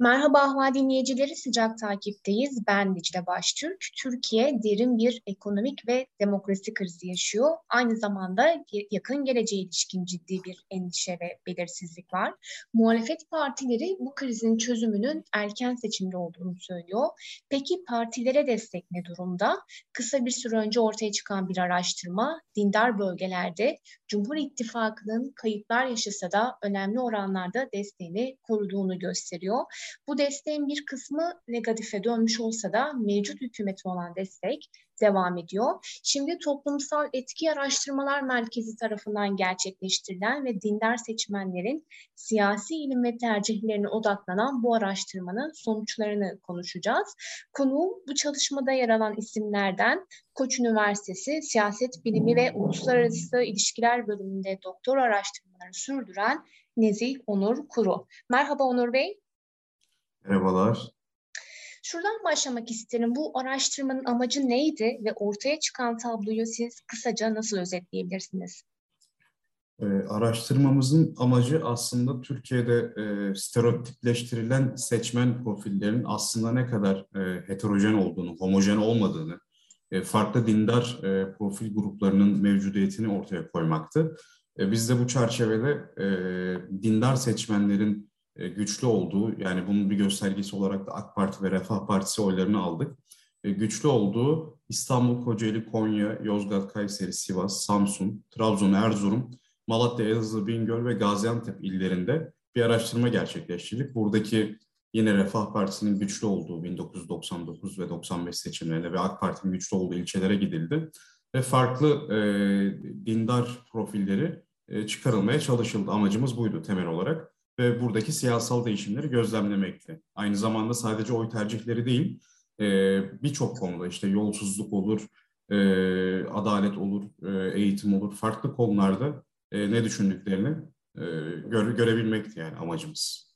Merhaba Ahval dinleyicileri sıcak takipteyiz. Ben Dicle Baştürk. Türkiye derin bir ekonomik ve demokrasi krizi yaşıyor. Aynı zamanda yakın geleceğe ilişkin ciddi bir endişe ve belirsizlik var. Muhalefet partileri bu krizin çözümünün erken seçimde olduğunu söylüyor. Peki partilere destek ne durumda? Kısa bir süre önce ortaya çıkan bir araştırma dindar bölgelerde Cumhur İttifakı'nın kayıplar yaşasa da önemli oranlarda desteğini koruduğunu gösteriyor. Bu desteğin bir kısmı negatife dönmüş olsa da mevcut hükümete olan destek devam ediyor. Şimdi Toplumsal Etki Araştırmalar Merkezi tarafından gerçekleştirilen ve dindar seçmenlerin siyasi ilim ve tercihlerine odaklanan bu araştırmanın sonuçlarını konuşacağız. Konuğum bu çalışmada yer alan isimlerden Koç Üniversitesi Siyaset Bilimi ve Uluslararası İlişkiler bölümünde doktor araştırmaları sürdüren Nezih Onur Kuru. Merhaba Onur Bey. Merhabalar. Şuradan başlamak isterim. Bu araştırmanın amacı neydi ve ortaya çıkan tabloyu siz kısaca nasıl özetleyebilirsiniz? E, araştırmamızın amacı aslında Türkiye'de e, stereotipleştirilen seçmen profillerinin aslında ne kadar e, heterojen olduğunu, homojen olmadığını, e, farklı dindar e, profil gruplarının mevcudiyetini ortaya koymaktı. E, biz de bu çerçevede e, dindar seçmenlerin güçlü olduğu, yani bunun bir göstergesi olarak da AK Parti ve Refah Partisi oylarını aldık. E, güçlü olduğu İstanbul, Kocaeli, Konya, Yozgat, Kayseri, Sivas, Samsun, Trabzon, Erzurum, Malatya, Elazığ, Bingöl ve Gaziantep illerinde bir araştırma gerçekleştirdik. Buradaki yine Refah Partisi'nin güçlü olduğu 1999 ve 95 seçimlerinde ve AK Parti'nin güçlü olduğu ilçelere gidildi. Ve farklı e, dindar profilleri e, çıkarılmaya çalışıldı. Amacımız buydu temel olarak ve buradaki siyasal değişimleri gözlemlemekte. Aynı zamanda sadece oy tercihleri değil, e, birçok konuda işte yolsuzluk olur, e, adalet olur, e, eğitim olur, farklı konularda ne düşündüklerini göre, görebilmekti yani amacımız.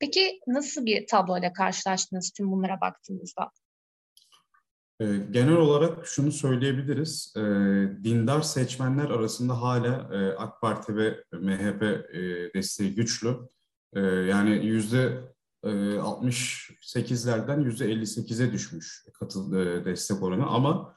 Peki nasıl bir tabloyla karşılaştınız tüm bunlara baktığınızda? Ee, genel olarak şunu söyleyebiliriz. Ee, dindar seçmenler arasında hala e, AK Parti ve MHP e, desteği güçlü. Ee, yani yüzde 68'lerden e, yüzde 58'e düşmüş katıl destek oranı ama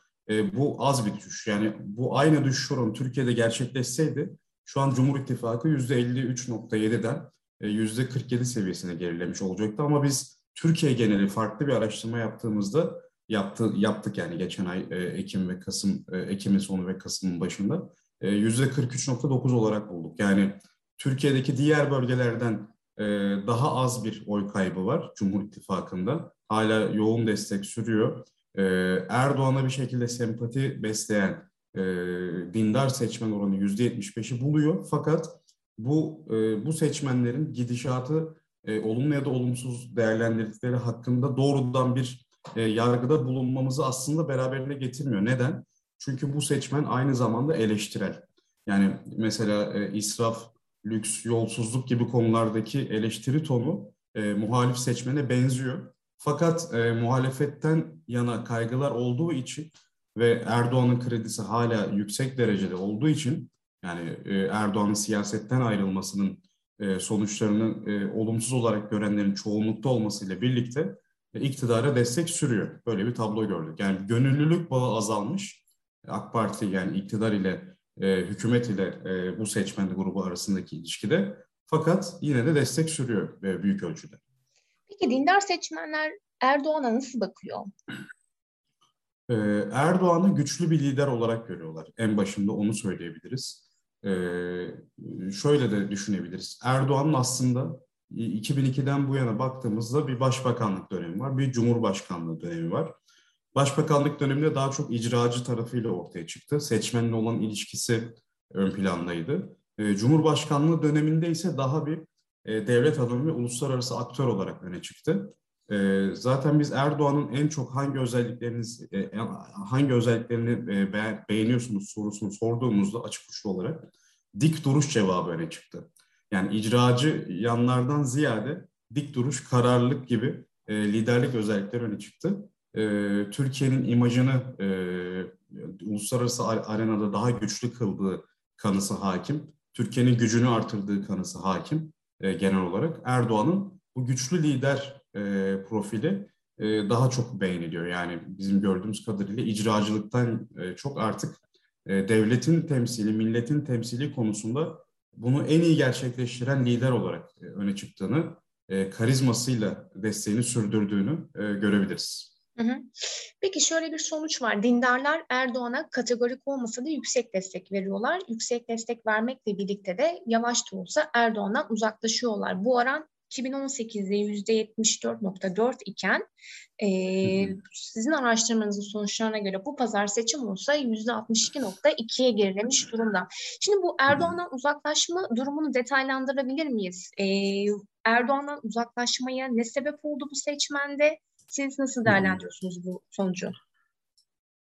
bu az bir düşüş. Yani bu aynı düşüş oranı Türkiye'de gerçekleşseydi şu an Cumhur İttifakı yüzde 53.7'den yüzde 47 seviyesine gerilemiş olacaktı ama biz Türkiye geneli farklı bir araştırma yaptığımızda yaptı, yaptık yani geçen ay e, Ekim ve Kasım, e, Ekim'in sonu ve Kasım'ın başında. E, yüzde 43.9 olarak bulduk. Yani Türkiye'deki diğer bölgelerden e, daha az bir oy kaybı var Cumhur İttifakı'nda. Hala yoğun destek sürüyor. E, Erdoğan'a bir şekilde sempati besleyen e, dindar seçmen oranı yüzde 75'i buluyor. Fakat bu e, bu seçmenlerin gidişatı e, olumlu ya da olumsuz değerlendirdikleri hakkında doğrudan bir e, yargıda bulunmamızı aslında beraberine getirmiyor. Neden? Çünkü bu seçmen aynı zamanda eleştirel. Yani mesela e, israf, lüks, yolsuzluk gibi konulardaki eleştiri tonu e, muhalif seçmene benziyor. Fakat e, muhalefetten yana kaygılar olduğu için ve Erdoğan'ın kredisi hala yüksek derecede olduğu için yani e, Erdoğan'ın siyasetten ayrılmasının e, sonuçlarını e, olumsuz olarak görenlerin çoğunlukta olmasıyla birlikte iktidara destek sürüyor. Böyle bir tablo gördük. Yani gönüllülük bağı azalmış. AK Parti yani iktidar ile e, hükümet ile e, bu seçmen grubu arasındaki ilişkide. Fakat yine de destek sürüyor e, büyük ölçüde. Peki dindar seçmenler Erdoğan'a nasıl bakıyor? E, Erdoğan'ı güçlü bir lider olarak görüyorlar. En başında onu söyleyebiliriz. E, şöyle de düşünebiliriz. Erdoğan'ın aslında 2002'den bu yana baktığımızda bir başbakanlık dönemi var, bir cumhurbaşkanlığı dönemi var. Başbakanlık döneminde daha çok icracı tarafıyla ortaya çıktı. Seçmenle olan ilişkisi ön plandaydı. E, cumhurbaşkanlığı döneminde ise daha bir e, devlet adamı ve uluslararası aktör olarak öne çıktı. E, zaten biz Erdoğan'ın en çok hangi özellikleriniz hangi özelliklerini beğeniyorsunuz sorusunu sorduğumuzda açık uçlu olarak dik duruş cevabı öne çıktı. Yani icracı yanlardan ziyade dik duruş, kararlılık gibi e, liderlik özellikleri öne çıktı. Türkiye'nin imajını uluslararası arenada daha güçlü kıldığı kanısı hakim. Türkiye'nin gücünü artırdığı kanısı hakim genel olarak. Erdoğan'ın bu güçlü lider profili daha çok beğeniliyor. Yani bizim gördüğümüz kadarıyla icracılıktan çok artık devletin temsili, milletin temsili konusunda bunu en iyi gerçekleştiren lider olarak öne çıktığını, karizmasıyla desteğini sürdürdüğünü görebiliriz. Hı hı. Peki şöyle bir sonuç var. Dindarlar Erdoğan'a kategorik olmasa da yüksek destek veriyorlar. Yüksek destek vermekle birlikte de yavaş da olsa Erdoğan'dan uzaklaşıyorlar. Bu oran 2018'de %74.4 iken e, sizin araştırmanızın sonuçlarına göre bu pazar seçim olsa %62.2'ye gerilemiş durumda. Şimdi bu Erdoğan'dan uzaklaşma durumunu detaylandırabilir miyiz? E, Erdoğan'dan uzaklaşmaya ne sebep oldu bu seçmende? Siz nasıl değerlendiriyorsunuz bu sonucu?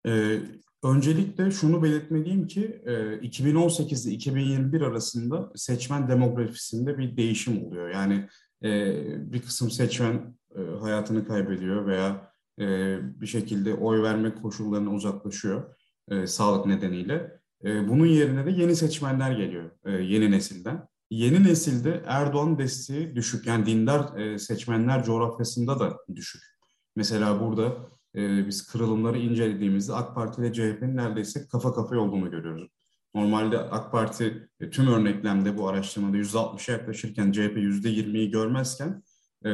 Ee, öncelikle şunu belirtmeliyim ki 2018 ile 2021 arasında seçmen demografisinde bir değişim oluyor. Yani e, bir kısım seçmen e, hayatını kaybediyor veya e, bir şekilde oy verme koşullarına uzaklaşıyor sağlık nedeniyle. Bunun yerine de yeni seçmenler geliyor yeni nesilden. Yeni nesilde Erdoğan desteği düşük yani dindar seçmenler coğrafyasında da düşük. Mesela burada biz kırılımları incelediğimizde AK Parti ile CHP'nin neredeyse kafa kafaya olduğunu görüyoruz. Normalde AK Parti e, tüm örneklemde bu araştırmada %60'a yaklaşırken CHP %20'yi görmezken e,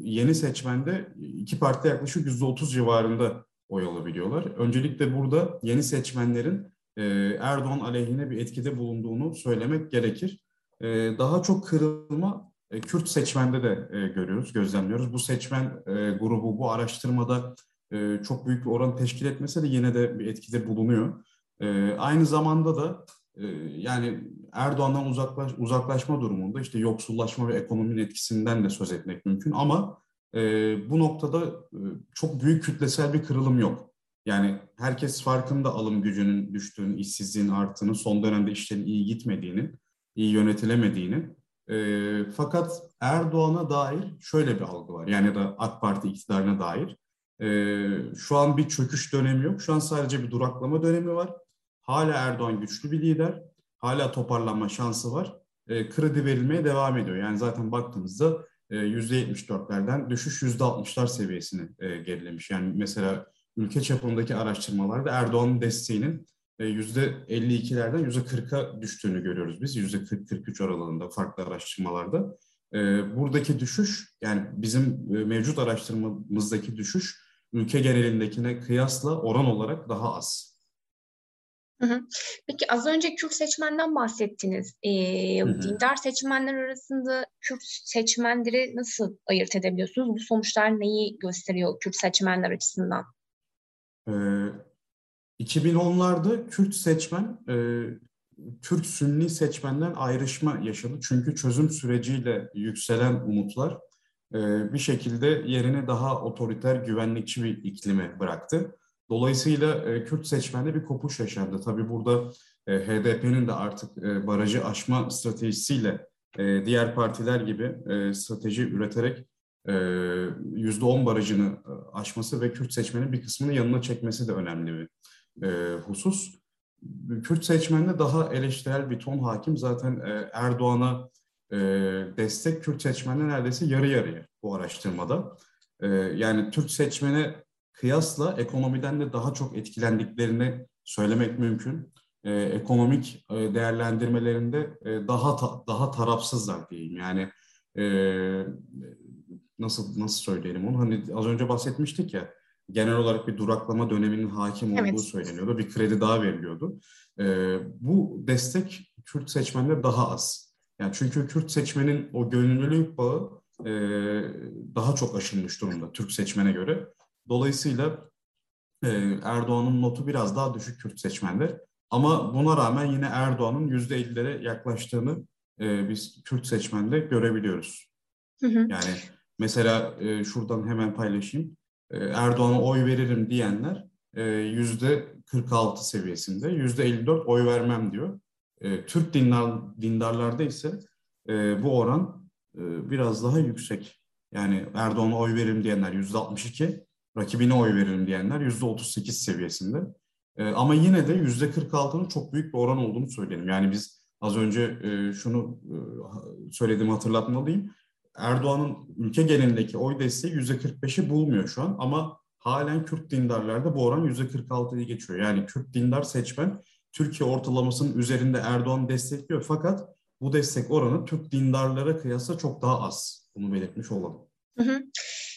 yeni seçmende iki parti yaklaşık %30 civarında oy alabiliyorlar. Öncelikle burada yeni seçmenlerin e, Erdoğan aleyhine bir etkide bulunduğunu söylemek gerekir. Daha çok kırılma Kürt seçmende de görüyoruz, gözlemliyoruz. Bu seçmen grubu bu araştırmada çok büyük bir oran teşkil etmese de yine de bir etkide bulunuyor. E, aynı zamanda da e, yani Erdoğan'dan uzaklaş, uzaklaşma durumunda işte yoksullaşma ve ekonominin etkisinden de söz etmek mümkün ama e, bu noktada e, çok büyük kütlesel bir kırılım yok. Yani herkes farkında alım gücünün düştüğünü, işsizliğin arttığını, son dönemde işlerin iyi gitmediğini, iyi yönetilemediğini. E, fakat Erdoğan'a dair şöyle bir algı var. Yani da AK Parti iktidarına dair. E, şu an bir çöküş dönemi yok. Şu an sadece bir duraklama dönemi var. Hala Erdoğan güçlü bir lider. Hala toparlanma şansı var. E, kredi verilmeye devam ediyor. Yani zaten baktığımızda e, %74'lerden düşüş %60'lar seviyesine e, gerilemiş. Yani mesela ülke çapındaki araştırmalarda Erdoğan'ın desteğinin e, %52'lerden %40'a düştüğünü görüyoruz biz. %40-43 aralığında farklı araştırmalarda. E, buradaki düşüş yani bizim e, mevcut araştırmamızdaki düşüş ülke genelindekine kıyasla oran olarak daha az. Peki az önce Kürt seçmenden bahsettiniz. Ee, dindar seçmenler arasında Kürt seçmenleri nasıl ayırt edebiliyorsunuz? Bu sonuçlar neyi gösteriyor Kürt seçmenler açısından? Ee, 2010'larda Kürt seçmen e, Türk Sünni seçmenden ayrışma yaşadı. Çünkü çözüm süreciyle yükselen umutlar e, bir şekilde yerine daha otoriter, güvenlikçi bir iklime bıraktı. Dolayısıyla e, Kürt seçmende bir kopuş yaşandı. Tabii burada e, HDP'nin de artık e, barajı aşma stratejisiyle e, diğer partiler gibi e, strateji üreterek e, %10 barajını e, aşması ve Kürt seçmenin bir kısmını yanına çekmesi de önemli bir e, husus. Kürt seçmende daha eleştirel bir ton hakim. Zaten e, Erdoğan'a e, destek Kürt seçmende neredeyse yarı yarıya bu araştırmada. E, yani Türk seçmene kıyasla ekonomiden de daha çok etkilendiklerini söylemek mümkün. E, ekonomik e, değerlendirmelerinde e, daha ta, daha tarafsızlar diyeyim. Yani e, nasıl nasıl söyleyelim onu? Hani az önce bahsetmiştik ya genel olarak bir duraklama döneminin hakim olduğu evet. söyleniyordu. Bir kredi daha veriliyordu. E, bu destek Kürt seçmende daha az. Yani çünkü Kürt seçmenin o gönüllülük bağı e, daha çok aşılmış durumda Türk seçmene göre. Dolayısıyla e, Erdoğan'ın notu biraz daha düşük Kürt seçmende. Ama buna rağmen yine Erdoğan'ın yüzde 50'lere yaklaştığını e, biz Kürt seçmende görebiliyoruz. Hı hı. Yani mesela e, şuradan hemen paylaşayım. E, Erdoğan'a oy veririm diyenler e, yüzde 46 seviyesinde, yüzde 54 oy vermem diyor. E, Türk dindar, dindarlarda ise e, bu oran e, biraz daha yüksek. Yani Erdoğan'a oy veririm diyenler yüzde 62, rakibine oy veririm diyenler yüzde 38 seviyesinde. E, ama yine de yüzde 46'nın çok büyük bir oran olduğunu söyleyelim. Yani biz az önce e, şunu e, söylediğimi hatırlatmalıyım. Erdoğan'ın ülke genelindeki oy desteği yüzde 45'i bulmuyor şu an ama halen Kürt dindarlarda bu oran yüzde 46'yı geçiyor. Yani Kürt dindar seçmen Türkiye ortalamasının üzerinde Erdoğan destekliyor fakat bu destek oranı Türk dindarlara kıyasla çok daha az. Bunu belirtmiş olalım. Hı hı.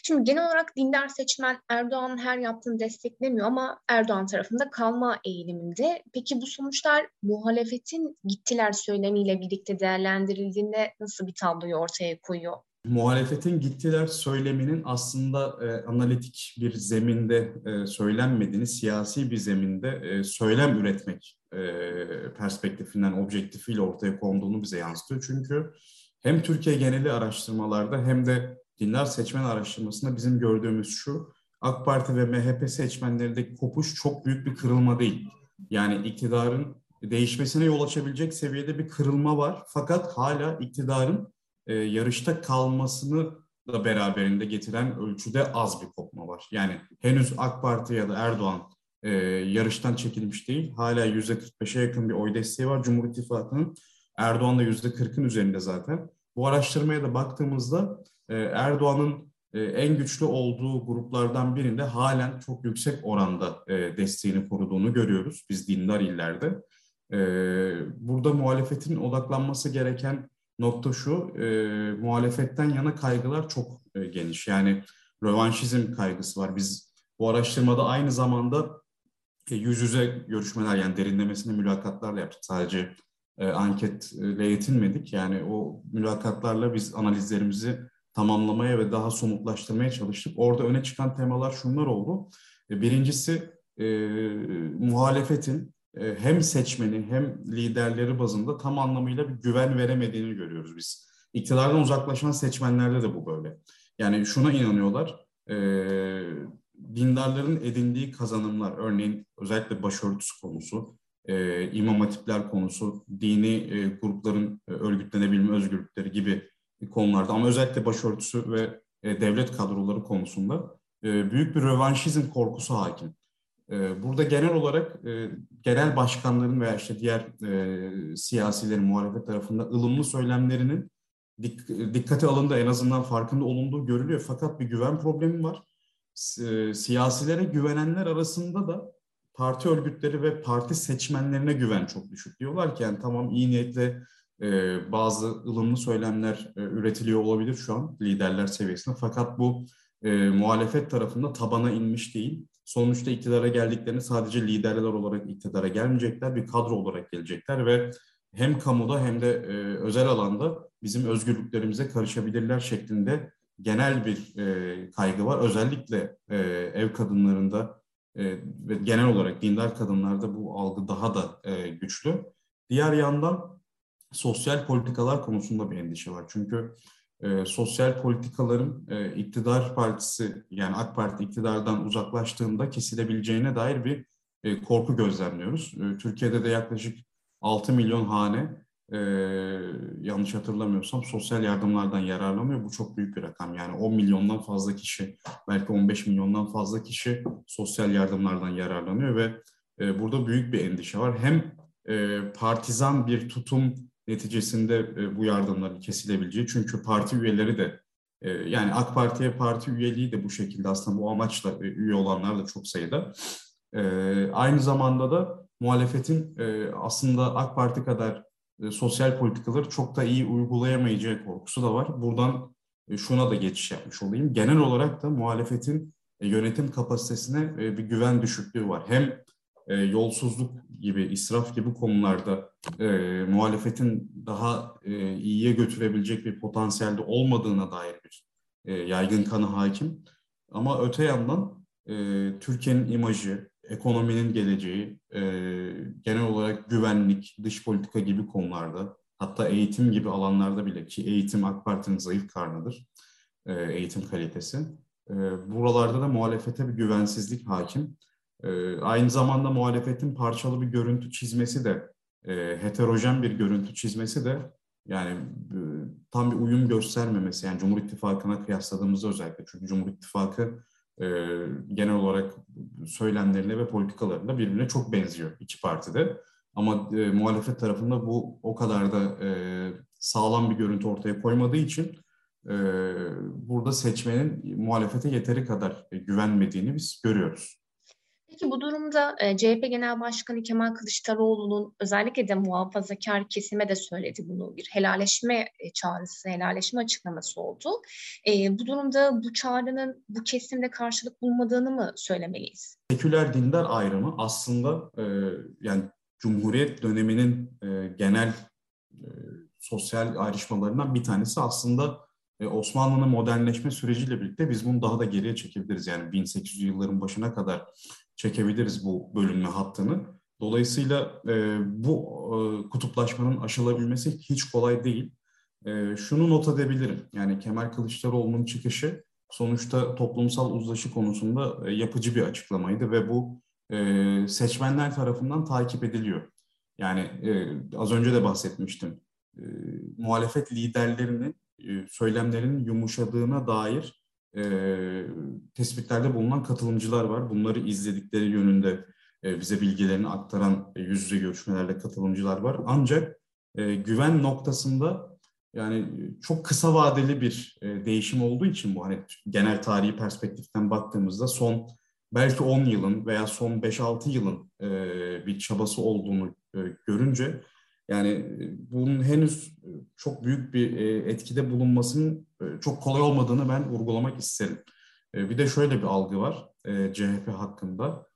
Şimdi genel olarak dindar seçmen Erdoğan'ın her yaptığını desteklemiyor ama Erdoğan tarafında kalma eğiliminde. Peki bu sonuçlar muhalefetin gittiler söylemiyle birlikte değerlendirildiğinde nasıl bir tabloyu ortaya koyuyor? muhalefetin gittiler söyleminin aslında e, analitik bir zeminde e, söylenmediğini, siyasi bir zeminde e, söylem üretmek e, perspektifinden, objektifiyle ortaya konduğunu bize yansıtıyor. Çünkü hem Türkiye geneli araştırmalarda hem de dinler seçmen araştırmasında bizim gördüğümüz şu, AK Parti ve MHP seçmenlerindeki kopuş çok büyük bir kırılma değil. Yani iktidarın değişmesine yol açabilecek seviyede bir kırılma var. Fakat hala iktidarın e, yarışta kalmasını da beraberinde getiren ölçüde az bir kopma var. Yani henüz AK Parti ya da Erdoğan e, yarıştan çekilmiş değil. Hala yüzde 45'e yakın bir oy desteği var Cumhur İttifakı'nın. Erdoğan da yüzde 40'ın üzerinde zaten. Bu araştırmaya da baktığımızda e, Erdoğan'ın e, en güçlü olduğu gruplardan birinde halen çok yüksek oranda e, desteğini koruduğunu görüyoruz biz dindar illerde. E, burada muhalefetin odaklanması gereken nokta şu, e, muhalefetten yana kaygılar çok e, geniş. Yani rövanşizm kaygısı var. Biz bu araştırmada aynı zamanda yüz yüze görüşmeler yani derinlemesine mülakatlarla yaptık. Sadece anketle yetinmedik. Yani o mülakatlarla biz analizlerimizi tamamlamaya ve daha somutlaştırmaya çalıştık. Orada öne çıkan temalar şunlar oldu. E, birincisi e, muhalefetin e, hem seçmeni hem liderleri bazında tam anlamıyla bir güven veremediğini görüyoruz biz. İktidardan uzaklaşan seçmenlerde de bu böyle. Yani şuna inanıyorlar, e, dindarların edindiği kazanımlar, örneğin özellikle başörtüsü konusu, e, imam hatipler konusu, dini e, grupların e, örgütlenebilme özgürlükleri gibi konularda ama özellikle başörtüsü ve e, devlet kadroları konusunda e, büyük bir rövanşizm korkusu hakim. Ee, burada genel olarak e, genel başkanların veya işte diğer e, siyasilerin muhalefet tarafında ılımlı söylemlerinin dik, dikkate alındığı en azından farkında olunduğu görülüyor. Fakat bir güven problemi var. E, siyasilere güvenenler arasında da parti örgütleri ve parti seçmenlerine güven çok düşük. Diyorlar ki yani tamam iyi niyetle e, bazı ılımlı söylemler e, üretiliyor olabilir şu an liderler seviyesinde. Fakat bu e, muhalefet tarafında tabana inmiş değil sonuçta iktidara geldiklerini sadece liderler olarak iktidara gelmeyecekler, bir kadro olarak gelecekler ve hem kamuda hem de e, özel alanda bizim özgürlüklerimize karışabilirler şeklinde genel bir e, kaygı var. Özellikle e, ev kadınlarında e, ve genel olarak dindar kadınlarda bu algı daha da e, güçlü. Diğer yandan sosyal politikalar konusunda bir endişe var. Çünkü e, sosyal politikaların e, iktidar partisi yani AK Parti iktidardan uzaklaştığında kesilebileceğine dair bir e, korku gözlemliyoruz. E, Türkiye'de de yaklaşık 6 milyon hane e, yanlış hatırlamıyorsam sosyal yardımlardan yararlanıyor. Bu çok büyük bir rakam. Yani 10 milyondan fazla kişi belki 15 milyondan fazla kişi sosyal yardımlardan yararlanıyor ve e, burada büyük bir endişe var. Hem e, partizan bir tutum neticesinde e, bu yardımların kesilebileceği. Çünkü parti üyeleri de e, yani AK Parti'ye parti üyeliği de bu şekilde aslında bu amaçla e, üye olanlar da çok sayıda. Aynı zamanda da muhalefetin aslında AK Parti kadar sosyal politikaları çok da iyi uygulayamayacağı korkusu da var. Buradan şuna da geçiş yapmış olayım. Genel olarak da muhalefetin yönetim kapasitesine bir güven düşüklüğü var. Hem e, yolsuzluk gibi, israf gibi konularda e, muhalefetin daha e, iyiye götürebilecek bir potansiyelde olmadığına dair bir e, yaygın kanı hakim. Ama öte yandan e, Türkiye'nin imajı, ekonominin geleceği, e, genel olarak güvenlik, dış politika gibi konularda, hatta eğitim gibi alanlarda bile ki eğitim AK Parti'nin zayıf karnıdır, e, eğitim kalitesi. E, buralarda da muhalefete bir güvensizlik hakim. E, aynı zamanda muhalefetin parçalı bir görüntü çizmesi de, e, heterojen bir görüntü çizmesi de yani e, tam bir uyum göstermemesi. Yani Cumhur İttifakı'na kıyasladığımızda özellikle. Çünkü Cumhur İttifakı e, genel olarak söylemlerine ve politikalarında birbirine çok benziyor iki partide. Ama e, muhalefet tarafında bu o kadar da e, sağlam bir görüntü ortaya koymadığı için e, burada seçmenin muhalefete yeteri kadar güvenmediğini biz görüyoruz. Peki bu durumda e, CHP Genel Başkanı Kemal Kılıçdaroğlu'nun özellikle de muhafazakar kesime de söyledi bunu. Bir helalleşme çağrısı, helalleşme açıklaması oldu. E, bu durumda bu çağrının bu kesimde karşılık bulmadığını mı söylemeliyiz? Seküler dindar ayrımı aslında e, yani Cumhuriyet döneminin e, genel e, sosyal ayrışmalarından bir tanesi aslında Osmanlı'nın modernleşme süreciyle birlikte biz bunu daha da geriye çekebiliriz. Yani 1800 yılların başına kadar çekebiliriz bu bölünme hattını. Dolayısıyla e, bu e, kutuplaşmanın aşılabilmesi hiç kolay değil. E, şunu not edebilirim. Yani Kemal Kılıçdaroğlu'nun çıkışı sonuçta toplumsal uzlaşı konusunda e, yapıcı bir açıklamaydı ve bu seçmenler tarafından takip ediliyor. Yani az önce de bahsetmiştim. E, muhalefet liderlerinin e, söylemlerinin yumuşadığına dair e, tespitlerde bulunan katılımcılar var. Bunları izledikleri yönünde e, bize bilgilerini aktaran e, yüz yüze görüşmelerde katılımcılar var. Ancak e, güven noktasında yani çok kısa vadeli bir e, değişim olduğu için bu hani genel tarihi perspektiften baktığımızda son belki 10 yılın veya son 5-6 yılın e, bir çabası olduğunu e, görünce yani e, bunun henüz e, çok büyük bir e, etkide bulunmasının çok kolay olmadığını ben vurgulamak isterim. Bir de şöyle bir algı var CHP hakkında.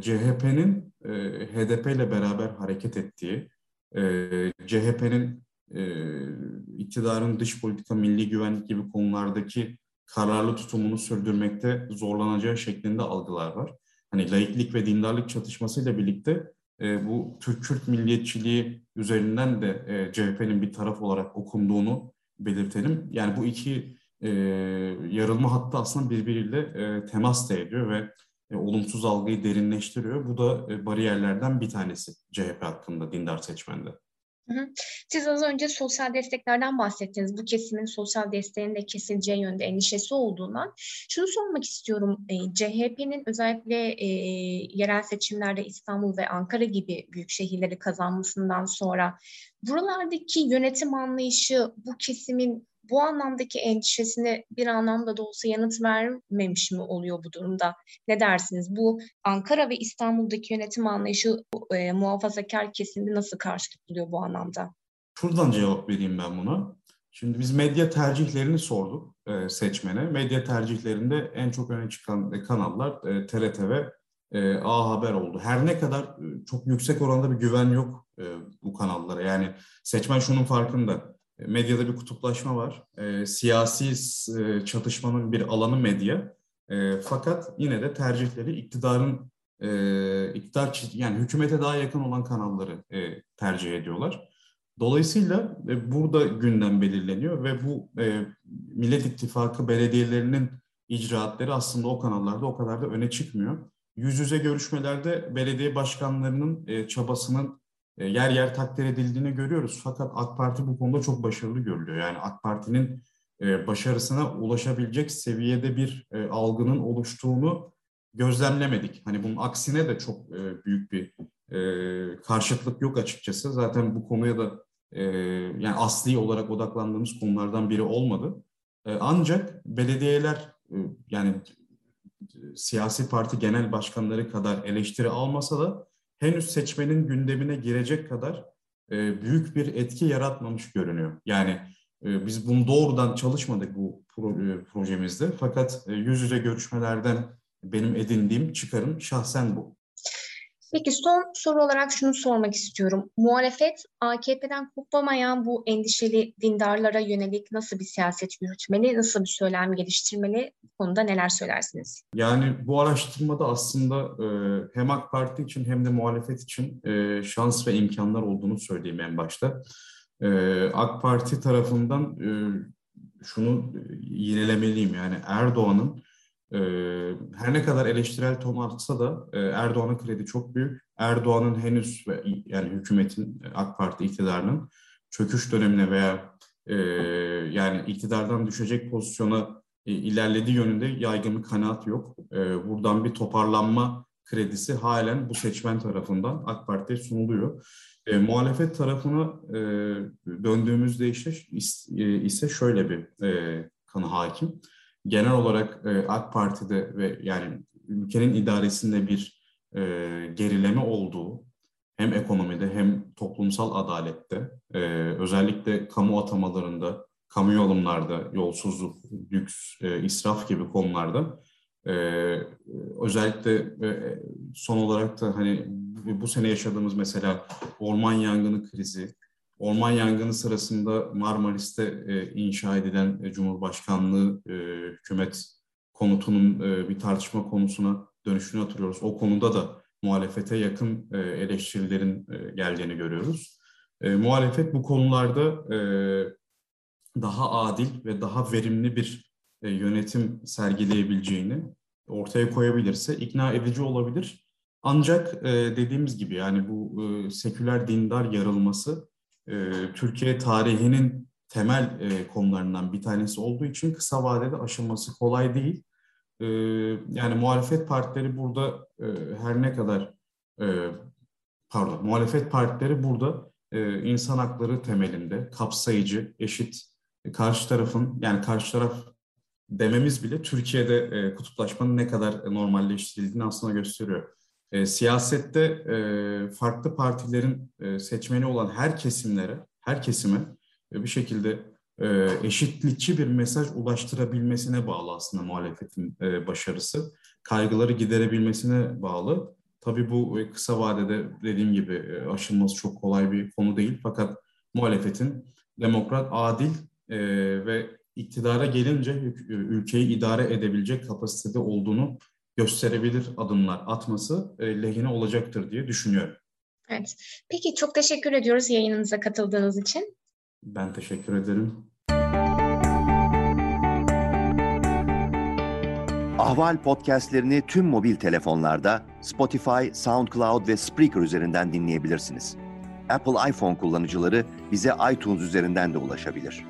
CHP'nin HDP ile beraber hareket ettiği, CHP'nin iktidarın dış politika, milli güvenlik gibi konulardaki kararlı tutumunu sürdürmekte zorlanacağı şeklinde algılar var. Hani laiklik ve dindarlık çatışmasıyla birlikte e, bu Türk-Kürt milliyetçiliği üzerinden de e, CHP'nin bir taraf olarak okunduğunu belirtelim. Yani bu iki e, yarılma hattı aslında birbiriyle e, temas da ediyor ve e, olumsuz algıyı derinleştiriyor. Bu da e, bariyerlerden bir tanesi CHP hakkında dindar seçmende. Siz az önce sosyal desteklerden bahsettiniz. Bu kesimin sosyal desteğin de kesileceği yönde endişesi olduğundan. Şunu sormak istiyorum. E, CHP'nin özellikle e, yerel seçimlerde İstanbul ve Ankara gibi büyük şehirleri kazanmasından sonra buralardaki yönetim anlayışı bu kesimin bu anlamdaki endişesine bir anlamda da olsa yanıt vermemiş mi oluyor bu durumda? Ne dersiniz? Bu Ankara ve İstanbul'daki yönetim anlayışı e, muhafazakar kesimde nasıl karşılık bu anlamda? Şuradan cevap vereyim ben buna. Şimdi biz medya tercihlerini sorduk e, seçmene. Medya tercihlerinde en çok öne çıkan kanallar e, TRT ve e, A Haber oldu. Her ne kadar e, çok yüksek oranda bir güven yok e, bu kanallara. Yani seçmen şunun farkında medyada bir kutuplaşma var. E, siyasi e, çatışmanın bir alanı medya. E, fakat yine de tercihleri iktidarın e, iktidar yani hükümete daha yakın olan kanalları e, tercih ediyorlar. Dolayısıyla e, burada gündem belirleniyor ve bu e, Millet İttifakı belediyelerinin icraatları aslında o kanallarda o kadar da öne çıkmıyor. Yüz yüze görüşmelerde belediye başkanlarının e, çabasının e, yer yer takdir edildiğini görüyoruz. Fakat AK Parti bu konuda çok başarılı görülüyor. Yani AK Parti'nin e, başarısına ulaşabilecek seviyede bir e, algının oluştuğunu gözlemlemedik. Hani bunun aksine de çok büyük bir karşıtlık yok açıkçası. Zaten bu konuya da yani asli olarak odaklandığımız konulardan biri olmadı. Ancak belediyeler yani siyasi parti genel başkanları kadar eleştiri almasa da henüz seçmenin gündemine girecek kadar e, büyük bir etki yaratmamış görünüyor. Yani e, biz bunu doğrudan çalışmadık bu pro, e, projemizde fakat e, yüz yüze görüşmelerden benim edindiğim çıkarım şahsen bu. Peki son soru olarak şunu sormak istiyorum. Muhalefet AKP'den kopamayan bu endişeli dindarlara yönelik nasıl bir siyaset yürütmeli, nasıl bir söylem geliştirmeli? Konuda neler söylersiniz? Yani bu araştırmada aslında e, hem AK Parti için hem de muhalefet için e, şans ve imkanlar olduğunu söyleyeyim en başta. E, AK Parti tarafından şunu yinelemeliyim yani Erdoğan'ın her ne kadar eleştirel ton atsa da e, Erdoğan'ın kredi çok büyük. Erdoğan'ın henüz yani hükümetin AK Parti iktidarının çöküş dönemine veya e, yani iktidardan düşecek pozisyona e, ilerlediği yönünde yaygın bir kanaat yok. E, buradan bir toparlanma kredisi halen bu seçmen tarafından AK Parti'ye sunuluyor. E, muhalefet tarafına e, döndüğümüzde işte e, ise şöyle bir e, kanı hakim. Genel olarak e, AK Parti'de ve yani ülkenin idaresinde bir e, gerileme olduğu hem ekonomide hem toplumsal adalette e, özellikle kamu atamalarında, kamu yolumlarda yolsuzluk, lüks, israf gibi konularda özellikle son olarak da hani bu sene yaşadığımız mesela orman yangını krizi, orman yangını sırasında Marmaris'te e, inşa edilen e, Cumhurbaşkanlığı e, hükümet konutunun e, bir tartışma konusuna dönüşünü hatırlıyoruz. O konuda da muhalefete yakın e, eleştirilerin e, geldiğini görüyoruz. E, muhalefet bu konularda e, daha adil ve daha verimli bir e, yönetim sergileyebileceğini ortaya koyabilirse ikna edici olabilir. Ancak e, dediğimiz gibi yani bu e, seküler dindar yarılması e, Türkiye tarihinin temel e, konularından bir tanesi olduğu için kısa vadede aşılması kolay değil. E, yani muhalefet partileri burada e, her ne kadar e, pardon muhalefet partileri burada e, insan hakları temelinde kapsayıcı, eşit, e, karşı tarafın yani karşı taraf dememiz bile Türkiye'de e, kutuplaşmanın ne kadar normalleştirildiğini aslında gösteriyor. E, siyasette e, farklı partilerin e, seçmeni olan her kesimlere, her kesime e, bir şekilde e, eşitlikçi bir mesaj ulaştırabilmesine bağlı aslında muhalefetin e, başarısı. Kaygıları giderebilmesine bağlı. Tabii bu e, kısa vadede dediğim gibi e, aşılması çok kolay bir konu değil. Fakat muhalefetin demokrat, adil e, ve iktidara gelince ülkeyi idare edebilecek kapasitede olduğunu gösterebilir adımlar atması lehine olacaktır diye düşünüyorum. Evet. Peki çok teşekkür ediyoruz yayınımıza katıldığınız için. Ben teşekkür ederim. Ahval podcastlerini tüm mobil telefonlarda Spotify, SoundCloud ve Spreaker üzerinden dinleyebilirsiniz. Apple iPhone kullanıcıları bize iTunes üzerinden de ulaşabilir.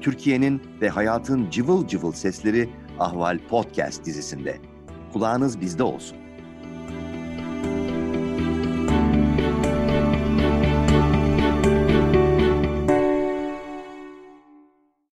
Türkiye'nin ve hayatın cıvıl cıvıl sesleri Ahval Podcast dizisinde. Kulağınız bizde olsun.